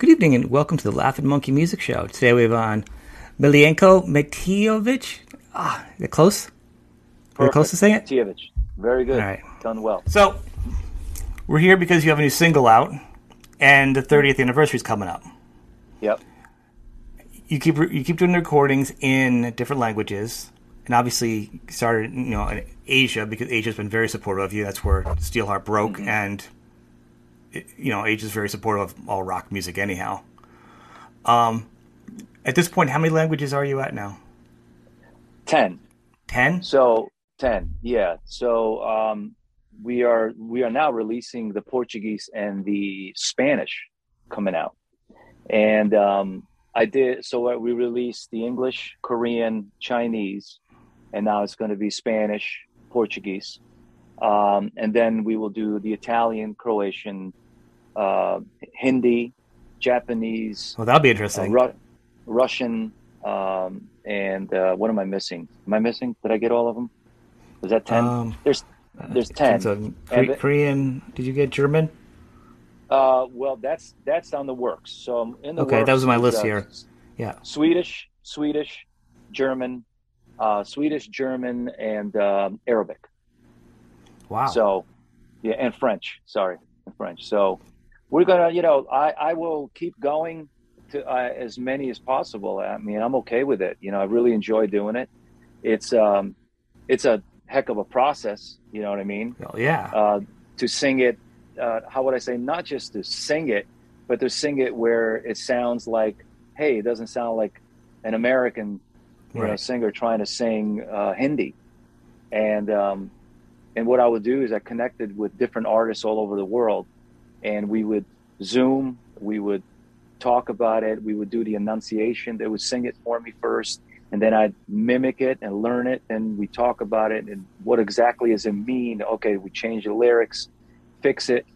Good evening and welcome to the Laughing Monkey Music Show. Today we have on Miljenko Matijevic. Ah, is it close? Are close to saying it? Matijevic. Very good. All right. Done well. So, we're here because you have a new single out, and the 30th anniversary is coming up. Yep. You keep you keep doing the recordings in different languages, and obviously started you know in Asia because Asia's been very supportive of you. That's where Steelheart broke, Mm-hmm. and you know Age is very supportive of all rock music anyhow. Um, at this point, how many languages are you at now? Ten. Ten. So ten. Yeah. So um, we are we are now releasing the Portuguese and the Spanish coming out, and um, I did. So we released the English, Korean, Chinese, and now it's going to be Spanish, Portuguese, um, and then we will do the Italian, Croatian, uh, Hindi, Japanese, Well, that'll be uh, interesting. Ru- Russian, um, and uh, what am I missing? Am I missing? Did I get all of them? Was that ten? Um, there's there's ten. so. And Korean. Did you get German? Uh, well, that's that's on the works. So I'm in the Okay, that was my list uh, here. Yeah. Swedish, Swedish, German, uh, Swedish, German, and um, Arabic. Wow. So, yeah, and French. Sorry, French. So, we're gonna, you know, I I will keep going to uh, as many as possible. I mean, I'm okay with it. You know, I really enjoy doing it. It's um, it's a heck of a process. You know what I mean? Well, yeah. Uh, to sing it, uh, how would I say? Not just to sing it, but to sing it where it sounds like, hey, it doesn't sound like an American you know, singer trying to sing uh, Hindi. And um, and what I would do is I connected with different artists all over the world, and we would Zoom, we would talk about it, we would do the enunciation. They would sing it for me first, and then I'd mimic it and learn it, and we talk about it and what exactly does it mean. Okay, we change the lyrics, fix it,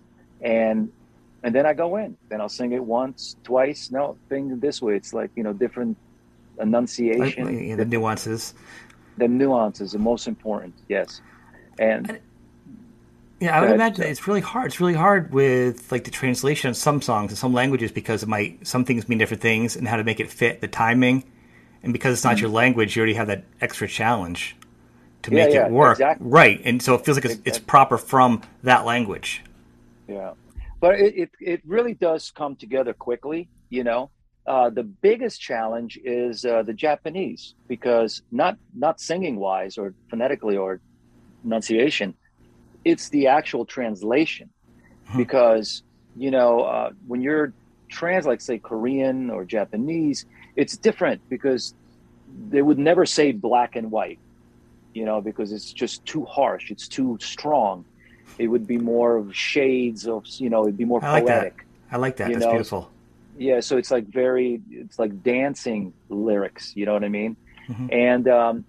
and and then I go in. Then I'll sing it once, twice. No, it this way. It's like you know different Like, enunciation yeah, the nuances. the nuances the most important. Yes, and Yeah, I would imagine it's really hard. It's really hard with like the translation of some songs in some languages because it might some things mean different things and how to make it fit the timing. And because it's not your language, you already have that extra challenge to Mm-hmm. Yeah, make yeah, it work. exactly. Right. And so it feels like it's, it's proper from that language. yeah, but it, it it really does come together quickly. You know, uh, the biggest challenge is uh, the Japanese because not not singing wise or phonetically or enunciation, it's the actual translation because you know uh, when you're translate like, say Korean or Japanese, it's different because they would never say black and white, you know, because it's just too harsh, it's too strong. It would be more of shades of, you know, it'd be more I like that. poetic. I like that. That's know, beautiful. Yeah, so it's like very, it's like dancing lyrics. You know what I mean? Mhm. And um,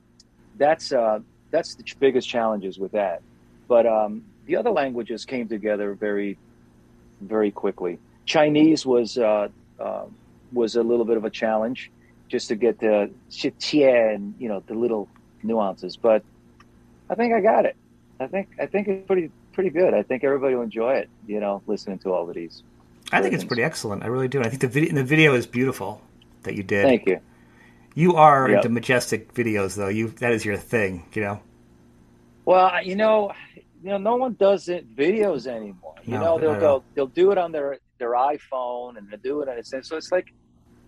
that's uh, that's the biggest challenges with that. But um, the other languages came together very, very quickly. Chinese was uh, uh, was a little bit of a challenge, just to get the xitie and you know the little nuances. But I think I got it. I think I think it's pretty pretty good. I think everybody will enjoy it. You know, listening to all of these. I think it's pretty excellent. I really do. I think the video the video is beautiful that you did. Thank you. You are Yep. into majestic videos though. You that is your thing, you know. Well, you know, you know, no one does it videos anymore. You No, know, they'll go, they'll do it on their their iPhone and they do it on it. So it's like,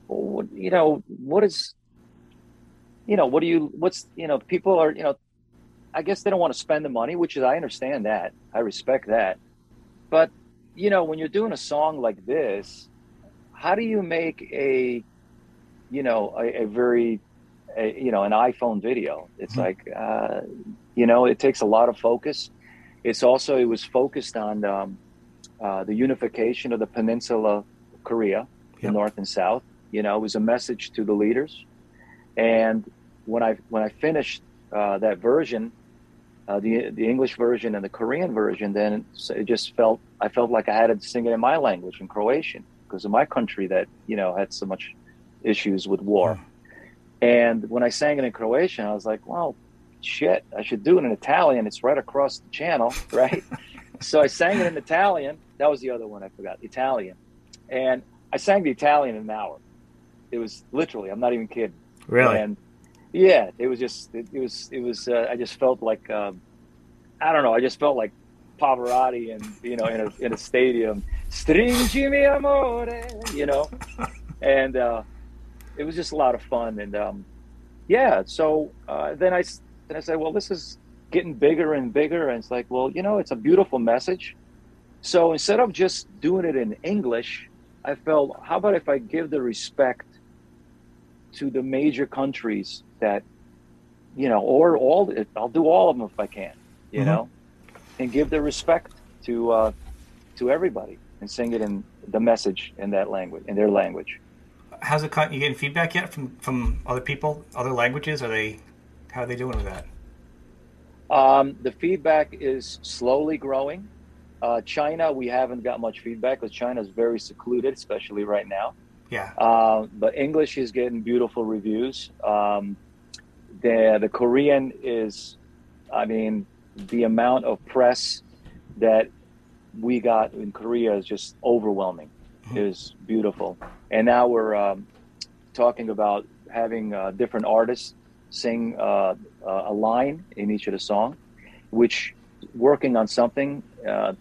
you know, what is, you know, what do you, what's, you know, people are, you know, I guess they don't want to spend the money, which is I understand that, I respect that, but you know, when you're doing a song like this, how do you make a, you know, a, a very, a, you know, an iPhone video? It's Mhm. like, uh, you know, it takes a lot of focus. It's also it was focused on um, uh, the unification of the peninsula of Korea, Yep. the North and South. You know, it was a message to the leaders. And when I when I finished uh, that version, uh, the the English version and the Korean version, then it just felt I felt like I had to sing it in my language in Croatian because of my country that you know had so much issues with war. And when I sang it in Croatian, I was like, well, shit, I should do it in Italian. It's right across the channel, right? so I sang it in Italian. That was the other one I forgot, Italian. And I sang the Italian in an hour. It was literally. I'm not even kidding. Really? And yeah, it was just. It, it was. It was. Uh, I just felt like. Um, I don't know. I just felt like Pavarotti and you know in a in a stadium. Stringimi amore, you know, and uh, it was just a lot of fun. And um, yeah, so uh, then I then I said, well, this is getting bigger and bigger, and it's like, well, you know, it's a beautiful message. So instead of just doing it in English, I felt, how about if I give the respect to the major countries that, you know, or all, I'll do all of them if I can, you mm-hmm. know, and give the respect to uh, to everybody and sing it in the message in that language, in their language. How's it? You getting feedback yet from from other people, other languages? Are they how are they doing with that? Um, the feedback is slowly growing. Uh, China, we haven't got much feedback because China is very secluded, especially right now. Yeah. Uh, but English is getting beautiful reviews. Um, the the Korean is, I mean, the amount of press that we got in Korea is just overwhelming. Is beautiful, and now we're um, talking about having uh, different artists sing uh, a line in each of the song, which working on something. Uh,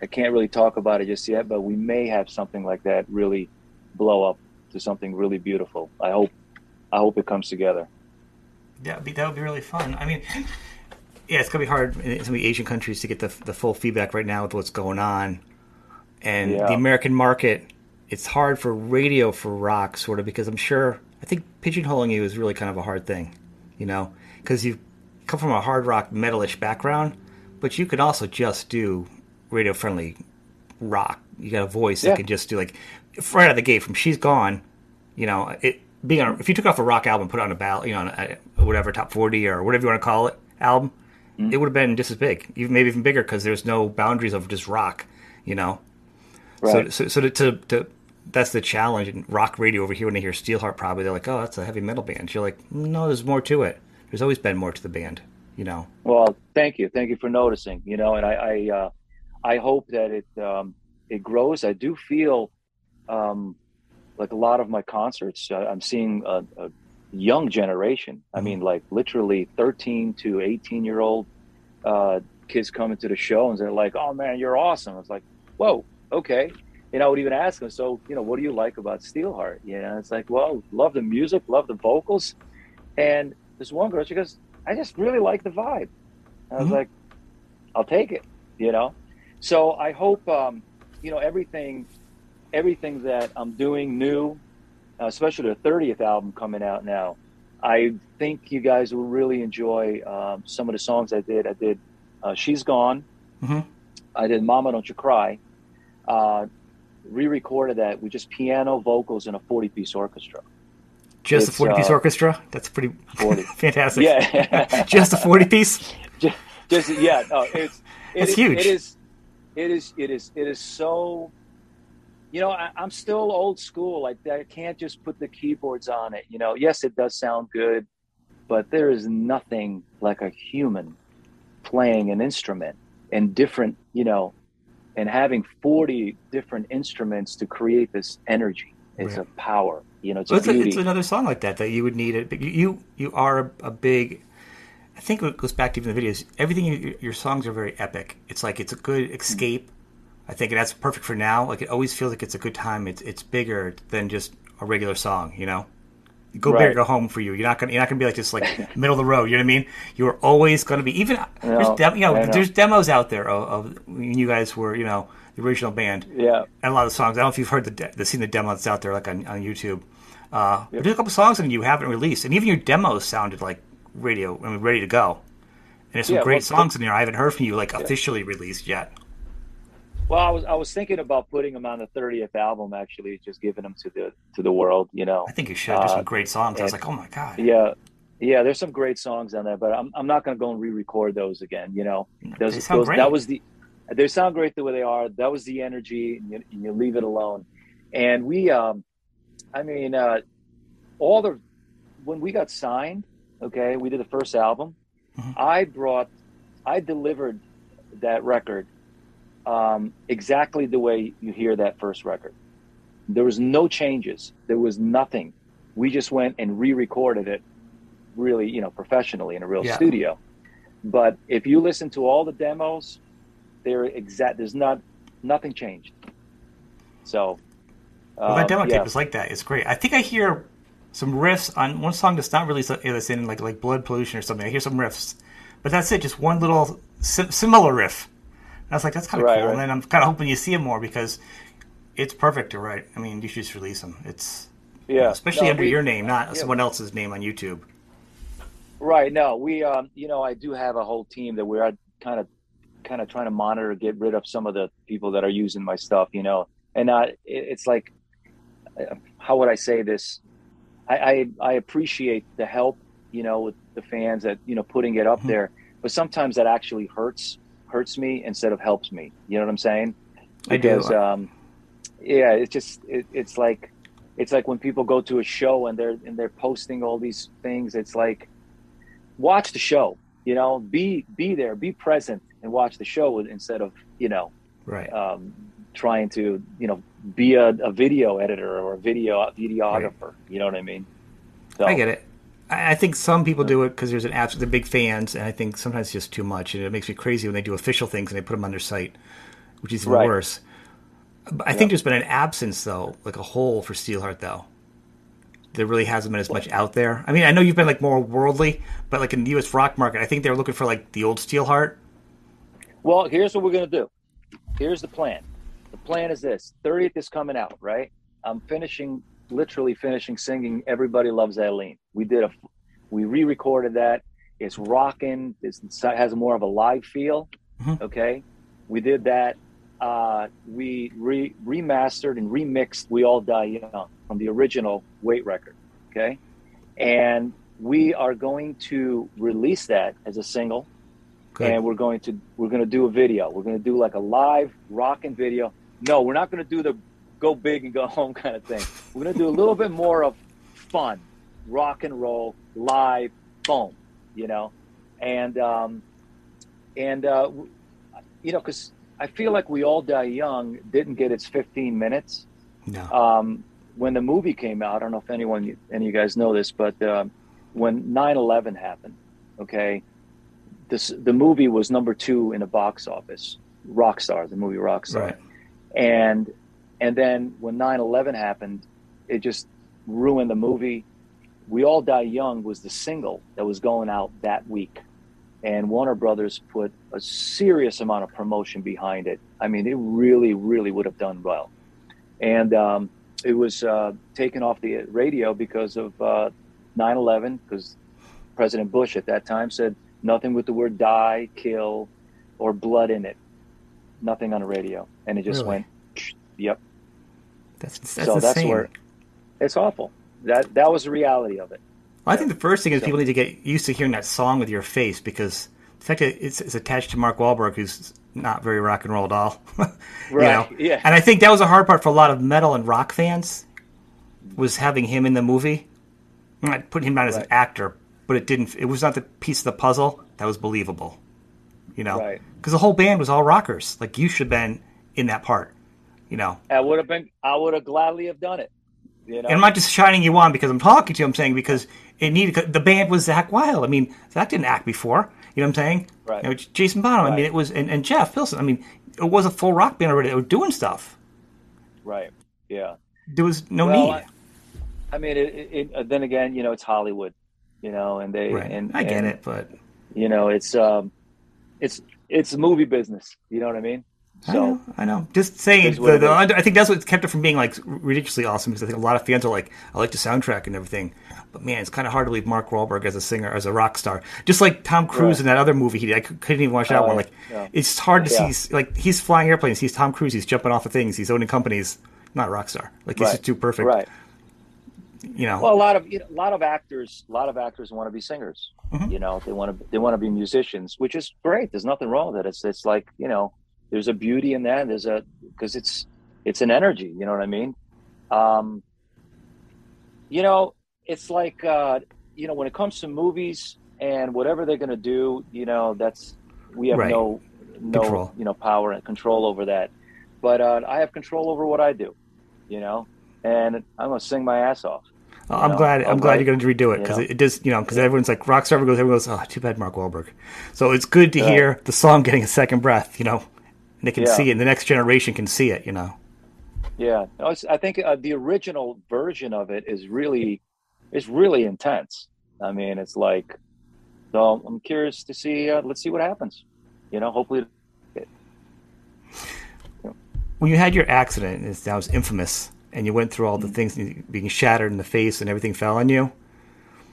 I can't really talk about it just yet, but we may have something like that really blow up to something really beautiful. I hope. I hope it comes together. Yeah, that would be really fun. I mean, yeah, it's gonna be hard in some of the Asian countries to get the the full feedback right now with what's going on, and yeah. the American market. It's hard for radio for rock, sort of, because I'm sure I think pigeonholing you is really kind of a hard thing, you know, because you come from a hard rock metalish background, but you could also just do radio friendly rock. You got a voice yeah. that can just do like right out of the gate from "She's Gone." You know, it being on. If you took off a rock album, put it on a ballot, you know, a, whatever top forty or whatever you want to call it album, mm-hmm. it would have been just as big, even maybe even bigger because there's no boundaries of just rock. You know, right. so so, so to, to, to that's the challenge in rock radio over here when they hear Steelheart probably they're like oh that's a heavy metal band you're like no there's more to it there's always been more to the band you know well thank you thank you for noticing you know and i i uh, I hope that it um, it grows. I do feel um, like a lot of my concerts, uh, I'm seeing a, a, young generation. I mean, mm-hmm. like literally 13 to 18 year old uh, kids coming to the show and they're like, "Oh man, you're awesome!" It's like, "Whoa, okay." And I would even ask them, "So, you know, what do you like about Steelheart?" You know, it's like, "Well, love the music, love the vocals." And this one girl, she goes, "I just really like the vibe." I was mm-hmm. like, "I'll take it," you know. So I hope um, you know everything, everything that I'm doing new, uh, especially the 30th album coming out now. I think you guys will really enjoy um, some of the songs I did. I did uh, "She's Gone." Mm-hmm. I did "Mama Don't You Cry." Uh, re-recorded that with just piano, vocals, and a 40-piece orchestra. Just it's, a 40-piece uh, orchestra? That's pretty 40. fantastic. Yeah, just a 40-piece. Just, just, yeah. No, it's it's it, huge. It is it is it is it is so you know I, am still old school like i can't just put the keyboards on it you know yes it does sound good but there is nothing like a human playing an instrument and different you know and having 40 different instruments to create this energy it's right. a power you know it's, well, it's, a, it's, another song like that that you would need it you you are a, a big I think it goes back to even the videos. Everything you, your songs are very epic. It's like it's a good mm. escape. I think that's perfect for now. Like it always feels like it's a good time. It's it's bigger than just a regular song. You know, go right. big or go home for you. You're not gonna you're not gonna be like just like middle of the road. You know what I mean? You are always gonna be even. there's you know, know, there's demos out there of, of when you guys were you know the original band. Yeah, and a lot of the songs. I don't know if you've heard the de- the seen the demo that's out there like on, on YouTube. Uh, yep. There's a couple songs that you haven't released, and even your demos sounded like radio. I mean, ready to go. And there's some yeah, great well, songs in there. I haven't heard from you like yeah. officially released yet. Well, I was I was thinking about putting them on the 30th album. Actually, just giving them to the to the world. You know, I think you should. There's uh, some great songs. I was like, oh my god. Yeah, yeah. There's some great songs on there, but I'm I'm not going to go and re-record those again. You know, those, those that was the they sound great the way they are. That was the energy, and you, and you leave it alone. And we, um, I mean, uh, all the when we got signed, okay, we did the first album Mm-hmm. I brought, I delivered that record um, exactly the way you hear that first record. there was no changes. There was nothing. We just went and re-recorded it, really, you know, professionally in a real Yeah. studio. But if you listen to all the demos, they're exact. There's not nothing changed. So, Well, that um, demo yeah. tape is like that. It's great. I think I hear some riffs on one song that's not really that's in like like Blood Pollution or something. I hear some riffs, but that's it. Just one little sim- similar riff. I was like, that's kind of Right, cool. right. And then I'm kind of hoping you see him more because it's perfect to write. I mean, you should just release them. It's yeah, especially No, under we- your name, not yeah. someone else's name on YouTube. Right. No, we, um, you know, I do have a whole team that we're kind of, kind of trying to monitor, get rid of some of the people that are using my stuff, you know, and uh, it, it's like, uh, how would I say this? I, I, I appreciate the help, you know, with the fans that, you know, putting it up Mhm. there, but sometimes that actually hurts, hurts me instead of helps me. You know what I'm saying? I do. Um, yeah, it's just, it, it's like, it's like when people go to a show and they're, and they're posting all these things, it's like, watch the show you know be be there be present and watch the show instead of you know Right. um, trying to you know be a, a video editor or a video videographer you know what i mean so I get it. I think some people do it because there's an absolute they're big fans, and I think sometimes it's just too much, and it makes me crazy when they do official things and they put them on their site, which is even Right. worse. But I think there's been an absence, though, like a hole for Steelheart, though. There really hasn't been as much out there. I mean, I know you've been like more worldly, but like in the U.S. rock market, I think they're looking for like the old Steelheart. well here's what we're gonna do here's the plan the plan is this 30th is coming out right i'm finishing literally finishing singing everybody loves eileen we did a we re-recorded that it's rocking it's, it has more of a live feel Mhm. okay we did that uh, we re- remastered and remixed we all die young from the original weight record okay and we are going to release that as a single Good. and we're going to we're going to do a video. We're going to do like a live rocking video. No, we're not going to do the go big and go home kind of thing. We're going to do a little bit more of fun, rock and roll, live, boom, you know, and um, and uh, you know, because I feel like we all die young didn't get its 15 minutes no. um, when the movie came out, I don't know if anyone, any of you guys know this, but um, when 9/11 happened, okay, this the movie was number two in the box office. Rockstar, the movie Rockstar, right. and and then when 9/11 happened, it just ruined the movie. We All Die Young was the single that was going out that week, and Warner Brothers put a serious amount of promotion behind it. I mean, it really, really would have done well, and um, it was uh, taken off the radio because of uh, 9/11, because President Bush at that time said nothing with the word "die," "kill," or blood in it. Nothing on the radio, and it just Really? went. Yep. That's that's so that's insane. where it's awful. That that was the reality of it. Well, I think the first thing is So- people need to get used to hearing that song with your face because the fact that it's, it's attached to Mark Wahlberg, who's not very rock and roll at all. you know? yeah. And I think that was a hard part for a lot of metal and rock fans was having him in the movie. Not putting him down as an actor, but it didn't. It was not the piece of the puzzle that was believable. You know, Right. because the whole band was all rockers. Like you should have been in that part. You know, I would have been. I would have gladly have done it. You know. and I'm not just shining you on because I'm talking to you. I'm saying because it needed the band was Zakk Wylde. I mean, Zach didn't act before. You know what I'm saying? Right. You know, Jason Bonham. I mean, it was and, and Jeff Pilson. I mean, it was a full rock band already. They were doing stuff. right. Yeah. There was no Well, need. I, I mean, it, it, it, uh, then again, you know, it's Hollywood. You know, and they right. and I get and, it, but You know, it's um, it's it's movie business. You know what I mean? I know. I know. Just saying, the, the, I think that's what kept it from being like ridiculously awesome. Because I think a lot of fans are like, I like the soundtrack and everything, but man, it's kind of hard to leave Mark Wahlberg as a singer, as a rock star. Just like Tom Cruise Right. in that other movie he did. I couldn't even watch that Oh, one. Like, yeah. it's hard to Yeah. see. Like, he's flying airplanes. He's Tom Cruise. He's jumping off of things. He's owning companies. Not a rock star. Like, he's Right. just too perfect. right. You know. Well, a lot of you know, a lot of actors, a lot of actors want to be singers. Mhm. You know, they want to they want to be musicians, which is great. There's nothing wrong with it. It's it's like you know, there's a beauty in that. There's a because it's it's an energy. You know what I mean? Um, you know, it's like uh, you know when it comes to movies and whatever they're going to do. You know, that's we have Right. no no Control. you know power and control over that. But uh, I have control over what I do. You know, and I'm gonna sing my ass off. I'm know, glad. I'm glad you're going to redo it because it does. You know, because everyone's like rock star goes. Everyone goes, oh, too bad Mark Wahlberg. So it's good to Yeah. hear the song getting a second breath. You know, and they can Yeah. see it. and The next generation can see it. You know. Yeah, No, I think uh, the original version of it is really, is really intense. I mean, it's like, so I'm curious to see. Uh, let's see what happens. You know, hopefully, when you had your accident, it's, that was infamous, and you went through all the Mm-hmm. things being shattered in the face and everything fell on you.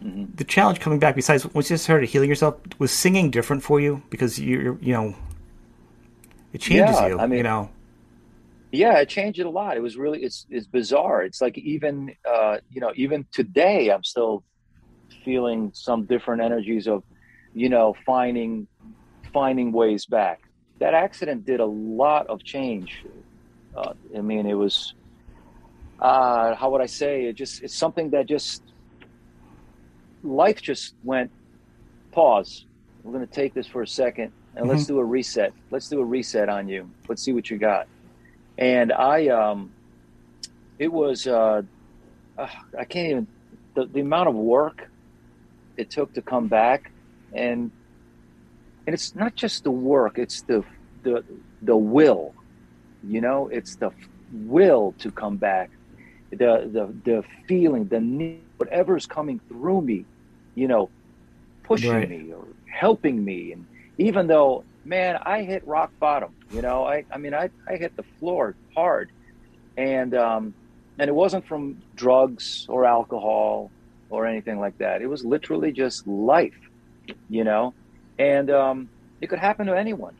Mm-hmm. The challenge coming back, besides once you started healing yourself, was singing different for you because you're, you know, it changes Yeah, you. I mean- you know, yeah, it changed it a lot. It was really, it's it's bizarre. It's like even, uh, you know, even today, I'm still feeling some different energies of, you know, finding finding ways back. That accident did a lot of change. Uh, I mean, it was, uh, how would I say? It just it's something that just life just went pause. We're going to take this for a second and let's do a reset. Let's do a reset on you. Let's see what you got. And I, um, it was, uh, uh, I can't even, the, the amount of work it took to come back and, and it's not just the work, it's the, the, the will, you know, it's the will to come back, the, the, the feeling, the need, whatever's coming through me, you know, pushing Right. me or helping me. And even though, man, I hit rock bottom, you know, I, I mean, I, I hit the floor hard and, um, and it wasn't from drugs or alcohol or anything like that. It was literally just life, you know, and, um, it could happen to anyone,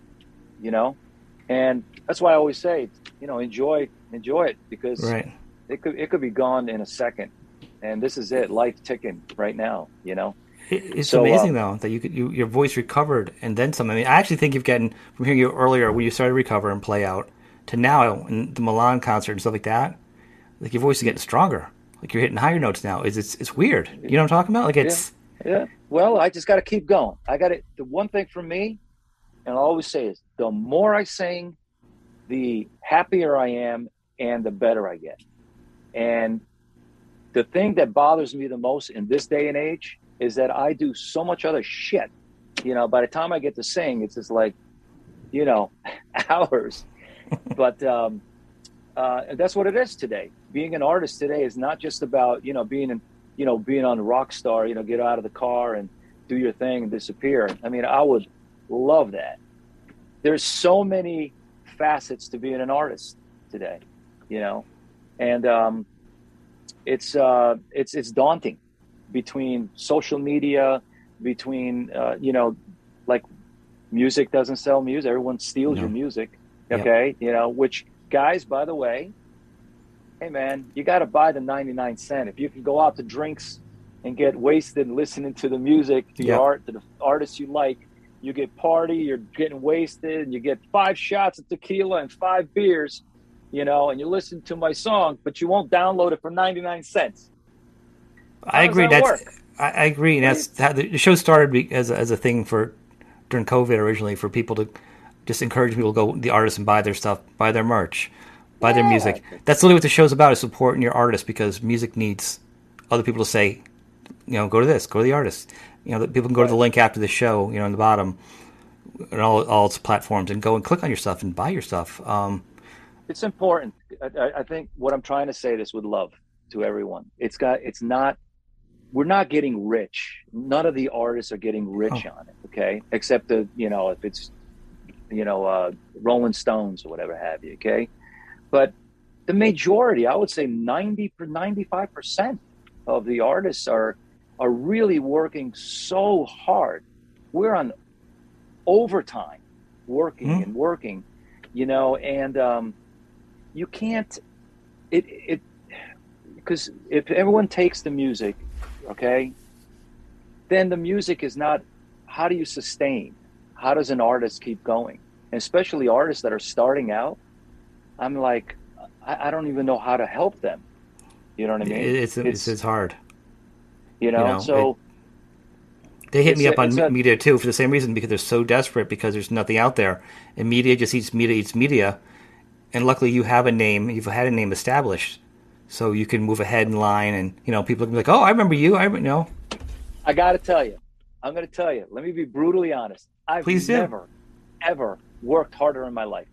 you know, and that's why I always say, you know, enjoy, enjoy it because right? it could, it could be gone in a second. And this is it, life ticking right now, you know? It, it's So, amazing um, though that you could you, your voice recovered and then some. I mean, I actually think you've gotten from hearing you earlier when you started to recover and play out to now in the Milan concert and stuff like that. Like your voice is getting stronger. Like you're hitting higher notes now. Is it's it's weird. You know what I'm talking about? Like it's Yeah. Well, I just got to keep going. I got it. The one thing for me, and I always say is the more I sing, the happier I am and the better I get. And the thing that bothers me the most in this day and age is that I do so much other shit. You know, by the time I get to sing, it's just like, you know, hours. but um, uh, that's what it is today. Being an artist today is not just about you know being in, you know being on rock star. You know, get out of the car and do your thing and disappear. I mean, I would love that. There's so many facets to being an artist today, you know, and um, it's uh, it's it's daunting between social media, between uh, you know, like music doesn't sell music. Everyone steals No. your music. Okay, you know, which guys, by the way, hey man, you got to buy the 99 cent. If you can go out to drinks and get wasted listening to the music, to Yeah. your art, to the artists you like, you get party, you're getting wasted, and you get five shots of tequila and five beers, you know, and you listen to my song, but you won't download it for 99 cents. I agree. that That's work? I, I agree. That's how the, show started as a, as a thing for during COVID originally for people to just encourage people to go the artists and buy their stuff, buy their merch, buy their music. That's literally what the show's about: is supporting your artist because music needs other people to say, you know, go to this, go to the artist. You know, that people can go to the link after the show, you know, in the bottom, and all all its platforms, and go and click on your stuff and buy your stuff. Um, it's important. I, I- I think what I'm trying to say this with love to everyone. It's got. It's not. We're not getting rich. None of the artists are getting rich on it. Okay, except the you know if it's you know uh, Rolling Stones or whatever have you. Okay, but the majority, I would say 90 95 percent of the artists are are really working so hard. We're on overtime, working Mhm. and working, you know, and um, you can't it it because if everyone takes the music okay? Then the music is not how do you sustain? How does an artist keep going? And especially artists that are starting out i'm like i, I don't even know how to help them. You know what i mean? It, it's, it's it's hard. you know, know, so They hit me a- up on a- media too for the same reason because they're so desperate because there's nothing out there, and media just eats media eats media, and luckily you have a name, you've had a name established, so you can move ahead in line, and you know people can be like, "Oh, I remember you." I you know. I got to tell you, I'm going to tell you. Let me be brutally honest. I've Please do. never, ever worked harder in my life.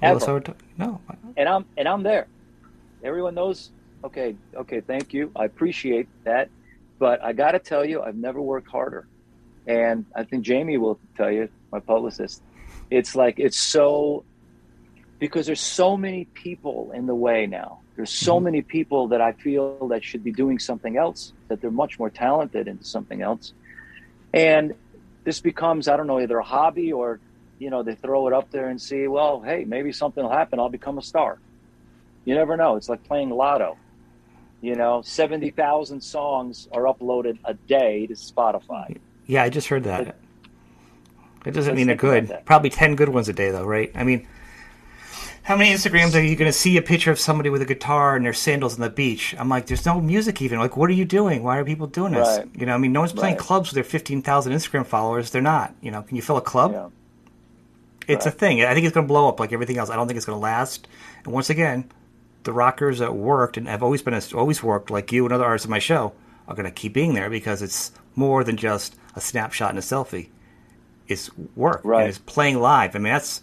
Well, Ever. no, and I'm and I'm there. Everyone knows. Okay, okay, thank you. I appreciate that, but I got to tell you, I've never worked harder. And I think Jamie will tell you, my publicist. It's like it's so because there's so many people in the way now. There's so Mhm. many people that I feel that should be doing something else. That they're much more talented into something else, and this becomes I don't know either a hobby or you know they throw it up there and see well hey maybe something will happen i'll become a star you never know it's like playing lotto you know 70000 songs are uploaded a day to spotify yeah, I just heard that. It doesn't mean they're good. Probably ten good ones a day, though, right? I mean, how many Instagrams are you going to see a picture of somebody with a guitar and their sandals on the beach? I'm like, there's no music even. Like, what are you doing? Why are people doing this? Right. You know, I mean, no one's playing Right. clubs with their 15,000 Instagram followers. They're not. You know, can you fill a club? yeah It's a thing. I think it's going to blow up like everything else. I don't think it's going to last. And once again, the rockers that worked and have always been always worked, like you and other artists on my show, are going to keep being there because it's more than just a snapshot and a selfie. It's work. Right. And it's playing live. I mean, that's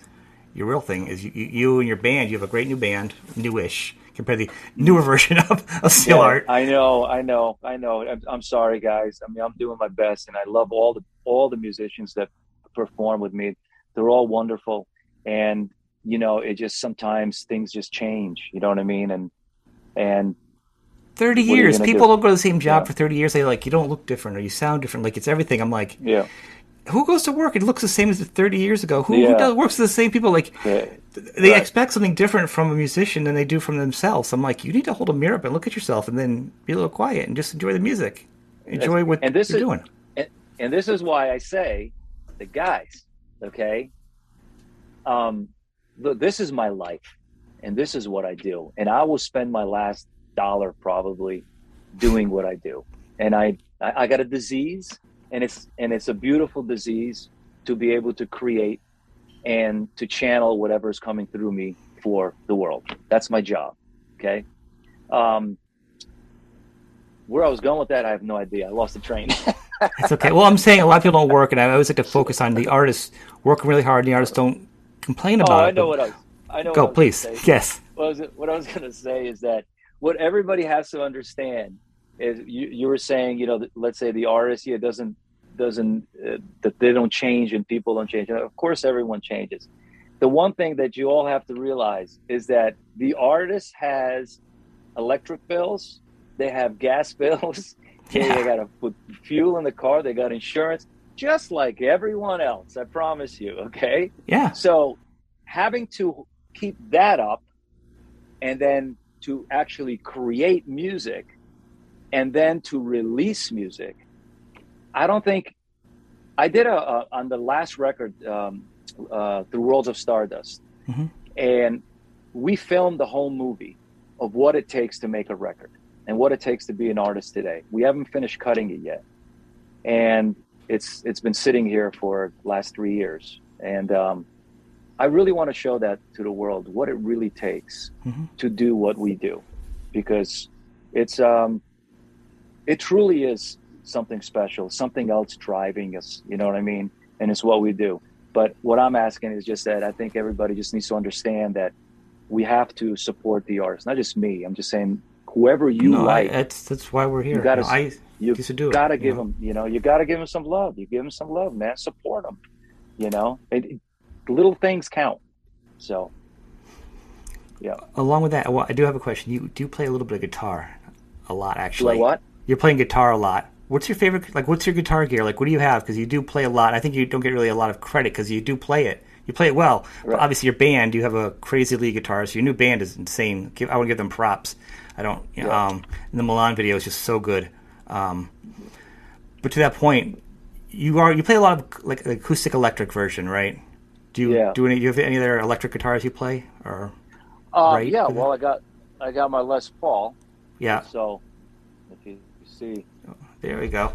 your real thing. Is you, you and your band. You have a great new band, newish compared to the newer version of, of Steel Yeah, Art. i know i know i know I'm, I'm sorry guys i mean i'm doing my best and i love all the all the musicians that perform with me they're all wonderful and you know it just sometimes things just change you know what i mean and and 30 What are you years. People do? don't go to the same job Yeah. for 30 years. They like, you don't look different or you sound different. Like, it's everything. I'm like, yeah who goes to work? It looks the same as 30 years ago. Who, who does, works with the same people? Like, yeah, they Right. expect something different from a musician than they do from themselves. I'm like, you need to hold a mirror up and look at yourself and then be a little quiet and just enjoy the music. Enjoy what and this you're is- doing. and, and this is why I say, the guys, okay, um, look, this is my life, and this is what I do, and I will spend my last dollar probably doing what I do, and I, I, I got a disease, and it's and it's a beautiful disease to be able to create and to channel whatever is coming through me for the world. That's my job, okay. Um, where I was going with that, I have no idea. I lost the train. It's okay. Well, I'm saying a lot of people don't work, and I always like to focus on the artists working really hard, and the artists don't complain Oh, about I it. know what I was. I know. Go, what I was please. say. Yes. What I was, what I was going to say is that what everybody has to understand is you, you were saying, you know, that, let's say the artist, yeah, doesn't doesn't uh, that they don't change and people don't change. Of course, everyone changes. The one thing that you all have to realize is that the artist has electric bills, they have gas bills, Yeah. they got to put fuel in the car, they got insurance, just like everyone else. I promise you. Okay. Yeah. So having to keep that up and then to actually create music and then to release music, I don't think I did a, a on the last record, um, uh, The Worlds of Stardust, Mhm. and we filmed the whole movie of what it takes to make a record and what it takes to be an artist today. We haven't finished cutting it yet, and it's it's been sitting here for last three years, and um, I really want to show that to the world what it really takes Mhm. to do what we do, because it's um, it truly is something special, something else driving us. You know what I mean? And it's what we do. But what I'm asking is just that I think everybody just needs to understand that we have to support the artist, not just me. I'm just saying whoever you no, I- like, that's that's why we're here. You gotta You know, I you used to do gotta you give know? them. You know, you gotta give them some love. You give them some love, man. Support them. You know, it, it- little things count. So, yeah. Along with that, well, I do have a question. You do play a little bit of guitar, a lot I actually. what? You're playing guitar a lot. What's your favorite? Like, what's your guitar gear? Like, what do you have? Because you do play a lot. I think you don't get really a lot of credit because you do play it. You play it well. But obviously, your band, you have a crazy lead guitarist. So your new band is insane. I want to give them props. I don't. You know, Yeah. um, and the Milan video is just so good. Um, but to that point, you are you play a lot of like acoustic electric version, right? Do you Yeah. do any? You have any other electric guitars you play? Or Uh, Right. Yeah. Well, I got I got my Les Paul. yeah, So, if you see, there we go.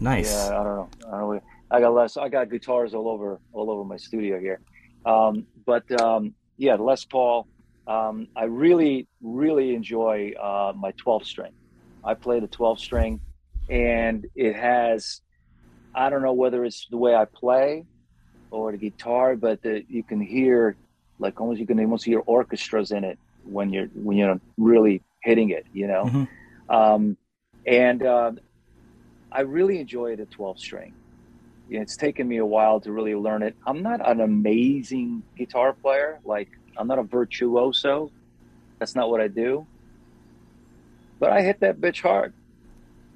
Nice. yeah, I don't know. I don't know. I got less. I got guitars all over all over my studio here. Um, but um, yeah, Les Paul. um, I really, really enjoy uh, my 12 string. I play the 12 string, and it has, I don't know whether it's the way I play or the guitar, but the, you can hear, like almost you can almost hear orchestras in it when you're when you're really hitting it, you know. Mm-hmm. Um, and uh, I really enjoy the 12 string. It's taken me a while to really learn it. I'm not an amazing guitar player, like I'm not a virtuoso. That's not what I do. But I hit that bitch hard.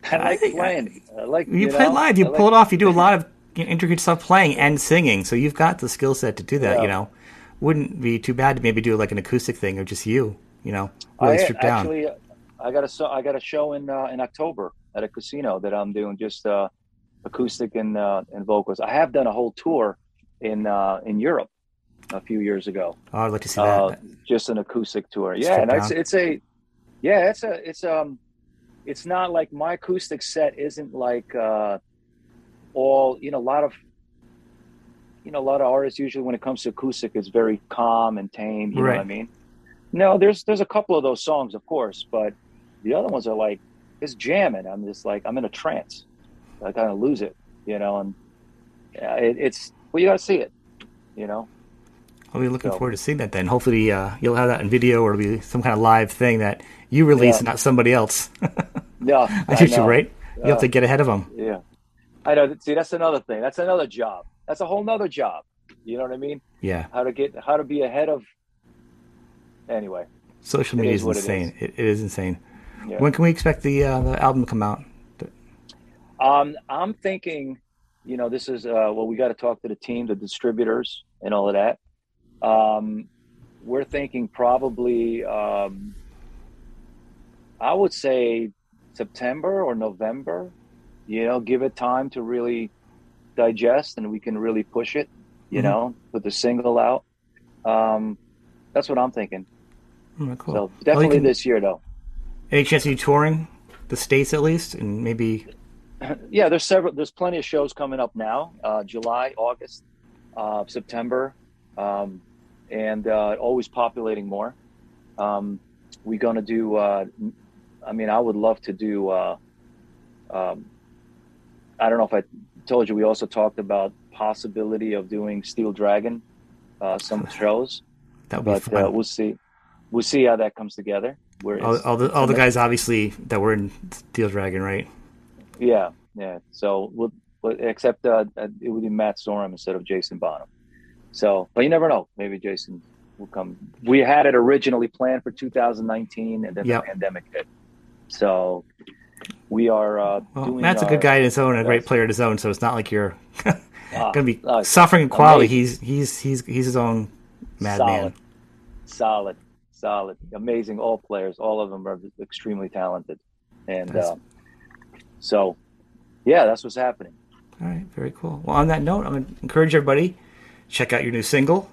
I like I playing. I, I like you, you play know, live. You pull like, it off. You do a lot of intricate stuff playing and singing. So you've got the skill set to do that. Yeah. You know, wouldn't be too bad to maybe do like an acoustic thing or just you. You know, really I, stripped down. I got a I got a show in uh, in October at a casino that I'm doing just uh, acoustic and uh, and vocals. I have done a whole tour in uh, in Europe a few years ago. Oh, I'd like to see that. Uh, just an acoustic tour. Yeah, and it's it's a yeah, it's a it's um it's not like my acoustic set isn't like uh all you know a lot of you know a lot of artists usually when it comes to acoustic it's very calm and tame you right. know what i mean no there's there's a couple of those songs of course but the other ones are like it's jamming i'm just like i'm in a trance i kind of lose it you know and yeah, it, it's well you gotta see it you know I'll be looking so. forward to seeing that then. Hopefully, uh, you'll have that in video or it'll be some kind of live thing that you release, yeah. not somebody else. yeah, I you right. You have to get ahead of them. Yeah, I know. See, that's another thing. That's another job. That's a whole nother job. You know what I mean? Yeah. How to get how to be ahead of. Anyway. Social media is insane. It is. It, it is insane. Yeah. When can we expect the uh, the album to come out? Um, I'm thinking, you know, this is uh, well, we got to talk to the team, the distributors, and all of that. Um, we're thinking probably, um, I would say September or November. You know, give it time to really digest, and we can really push it. You mm-hmm. know, put the single out. Um, that's what I'm thinking. Oh, cool. So definitely well, can, this year, though. Any chance of you touring the states at least, and maybe? yeah, there's several. There's plenty of shows coming up now. Uh, July, August, uh, September. Um, and uh, always populating more. Um, we're going to do, uh, I mean, I would love to do, uh, um, I don't know if I told you, we also talked about possibility of doing Steel Dragon, uh, some shows. That would be fun. we'll see. We'll see how that comes together. Where all, all the all the guys obviously that were in Steel Dragon, right? Yeah, yeah. So we'll, except uh, it would be Matt Sorum instead of Jason Bonham. So, but you never know. Maybe Jason will come. We had it originally planned for 2019, and then yep. the pandemic hit. So we are uh, well, doing. Matt's a good guy in his own, a great player in his own. So it's not like you're going to be uh, suffering in quality. He's he's he's he's his own madman. Solid, solid, solid, amazing. All players, all of them are extremely talented, and uh, so yeah, that's what's happening. All right, very cool. Well, on that note, I'm going to encourage everybody check out your new single.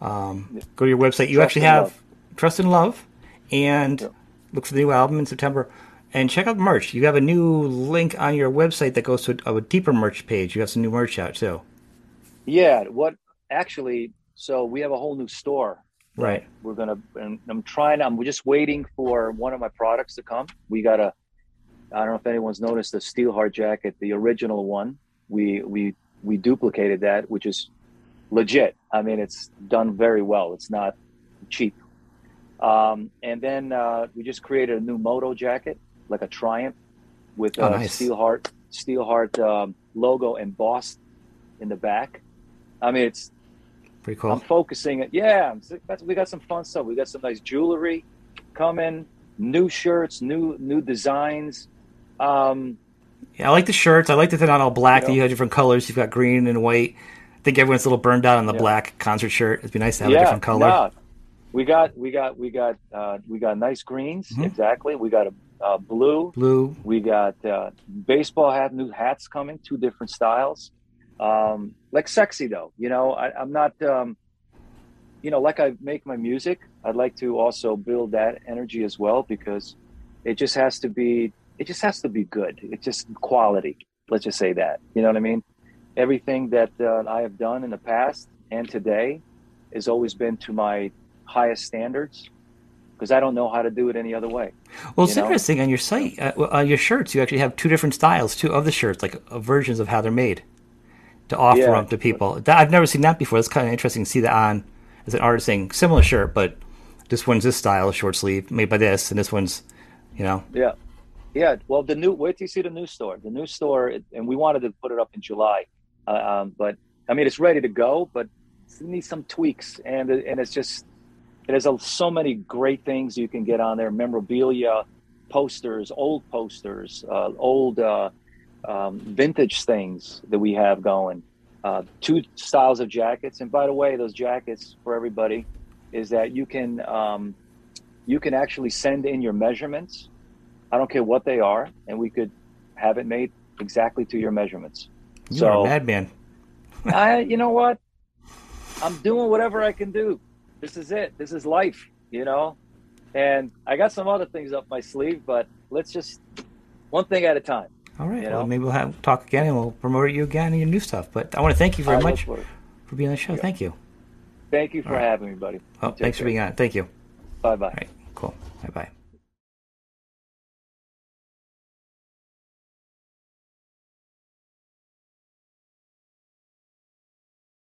Um, go to your website. You Trust actually have love. Trust and Love, and yeah. look for the new album in September. And check out merch. You have a new link on your website that goes to a, a deeper merch page. You have some new merch out too. Yeah. What actually? So we have a whole new store. Right. We're gonna. And I'm trying. I'm just waiting for one of my products to come. We got a. I don't know if anyone's noticed the Steelheart jacket, the original one. We we we duplicated that, which is legit. I mean, it's done very well. It's not cheap. Um, and then uh, we just created a new moto jacket, like a Triumph, with a oh, nice. Steelheart Steelheart um, logo embossed in the back. I mean, it's pretty cool. I'm focusing it. Yeah, we got some fun stuff. We got some nice jewelry coming, new shirts, new new designs. Um, yeah, I like the shirts. I like that they're not all black. You know, that you have different colors. You've got green and white I think everyone's a little burned out on the yeah. black concert shirt. It'd be nice to have yeah, a different color. Yeah. We got we got we got uh, we got nice greens mm-hmm. exactly. We got a uh, blue. Blue. We got uh, baseball hat, new hats coming, two different styles. Um, like sexy though, you know. I, am not, um, you know, like I make my music. I'd like to also build that energy as well because it just has to be. It just has to be good. It's just quality. Let's just say that. You know what I mean? everything that uh, I have done in the past and today has always been to my highest standards because I don't know how to do it any other way. Well, it's interesting on your site, uh, on your shirts, you actually have two different styles, two of the shirts, like uh, versions of how they're made to offer yeah. them to people. That, I've never seen that before. It's kind of interesting to see that on as an artist saying similar shirt, but this one's this style, short sleeve, made by this, and this one's, you know. Yeah, yeah. Well, the new wait till you see the new store. The new store, and we wanted to put it up in July, uh, um, but I mean it's ready to go, but it needs some tweaks, and and it's just there's a, so many great things you can get on there: memorabilia, posters, old posters, uh, old uh, um, vintage things that we have going. Uh, two styles of jackets, and by the way, those jackets for everybody is that you can um, you can actually send in your measurements. I don't care what they are, and we could have it made exactly to your measurements. You so, are a madman. I, you know what? I'm doing whatever I can do. This is it. This is life, you know. And I got some other things up my sleeve, but let's just one thing at a time. All right. You know? Well, maybe we'll have, talk again and we'll promote you again and your new stuff. But I want to thank you very I much for, being on the show. Yeah. Thank you. Thank you for right. having me, buddy. Well, thanks care. for being on. Thank you. Bye bye. Right. Cool. Bye bye.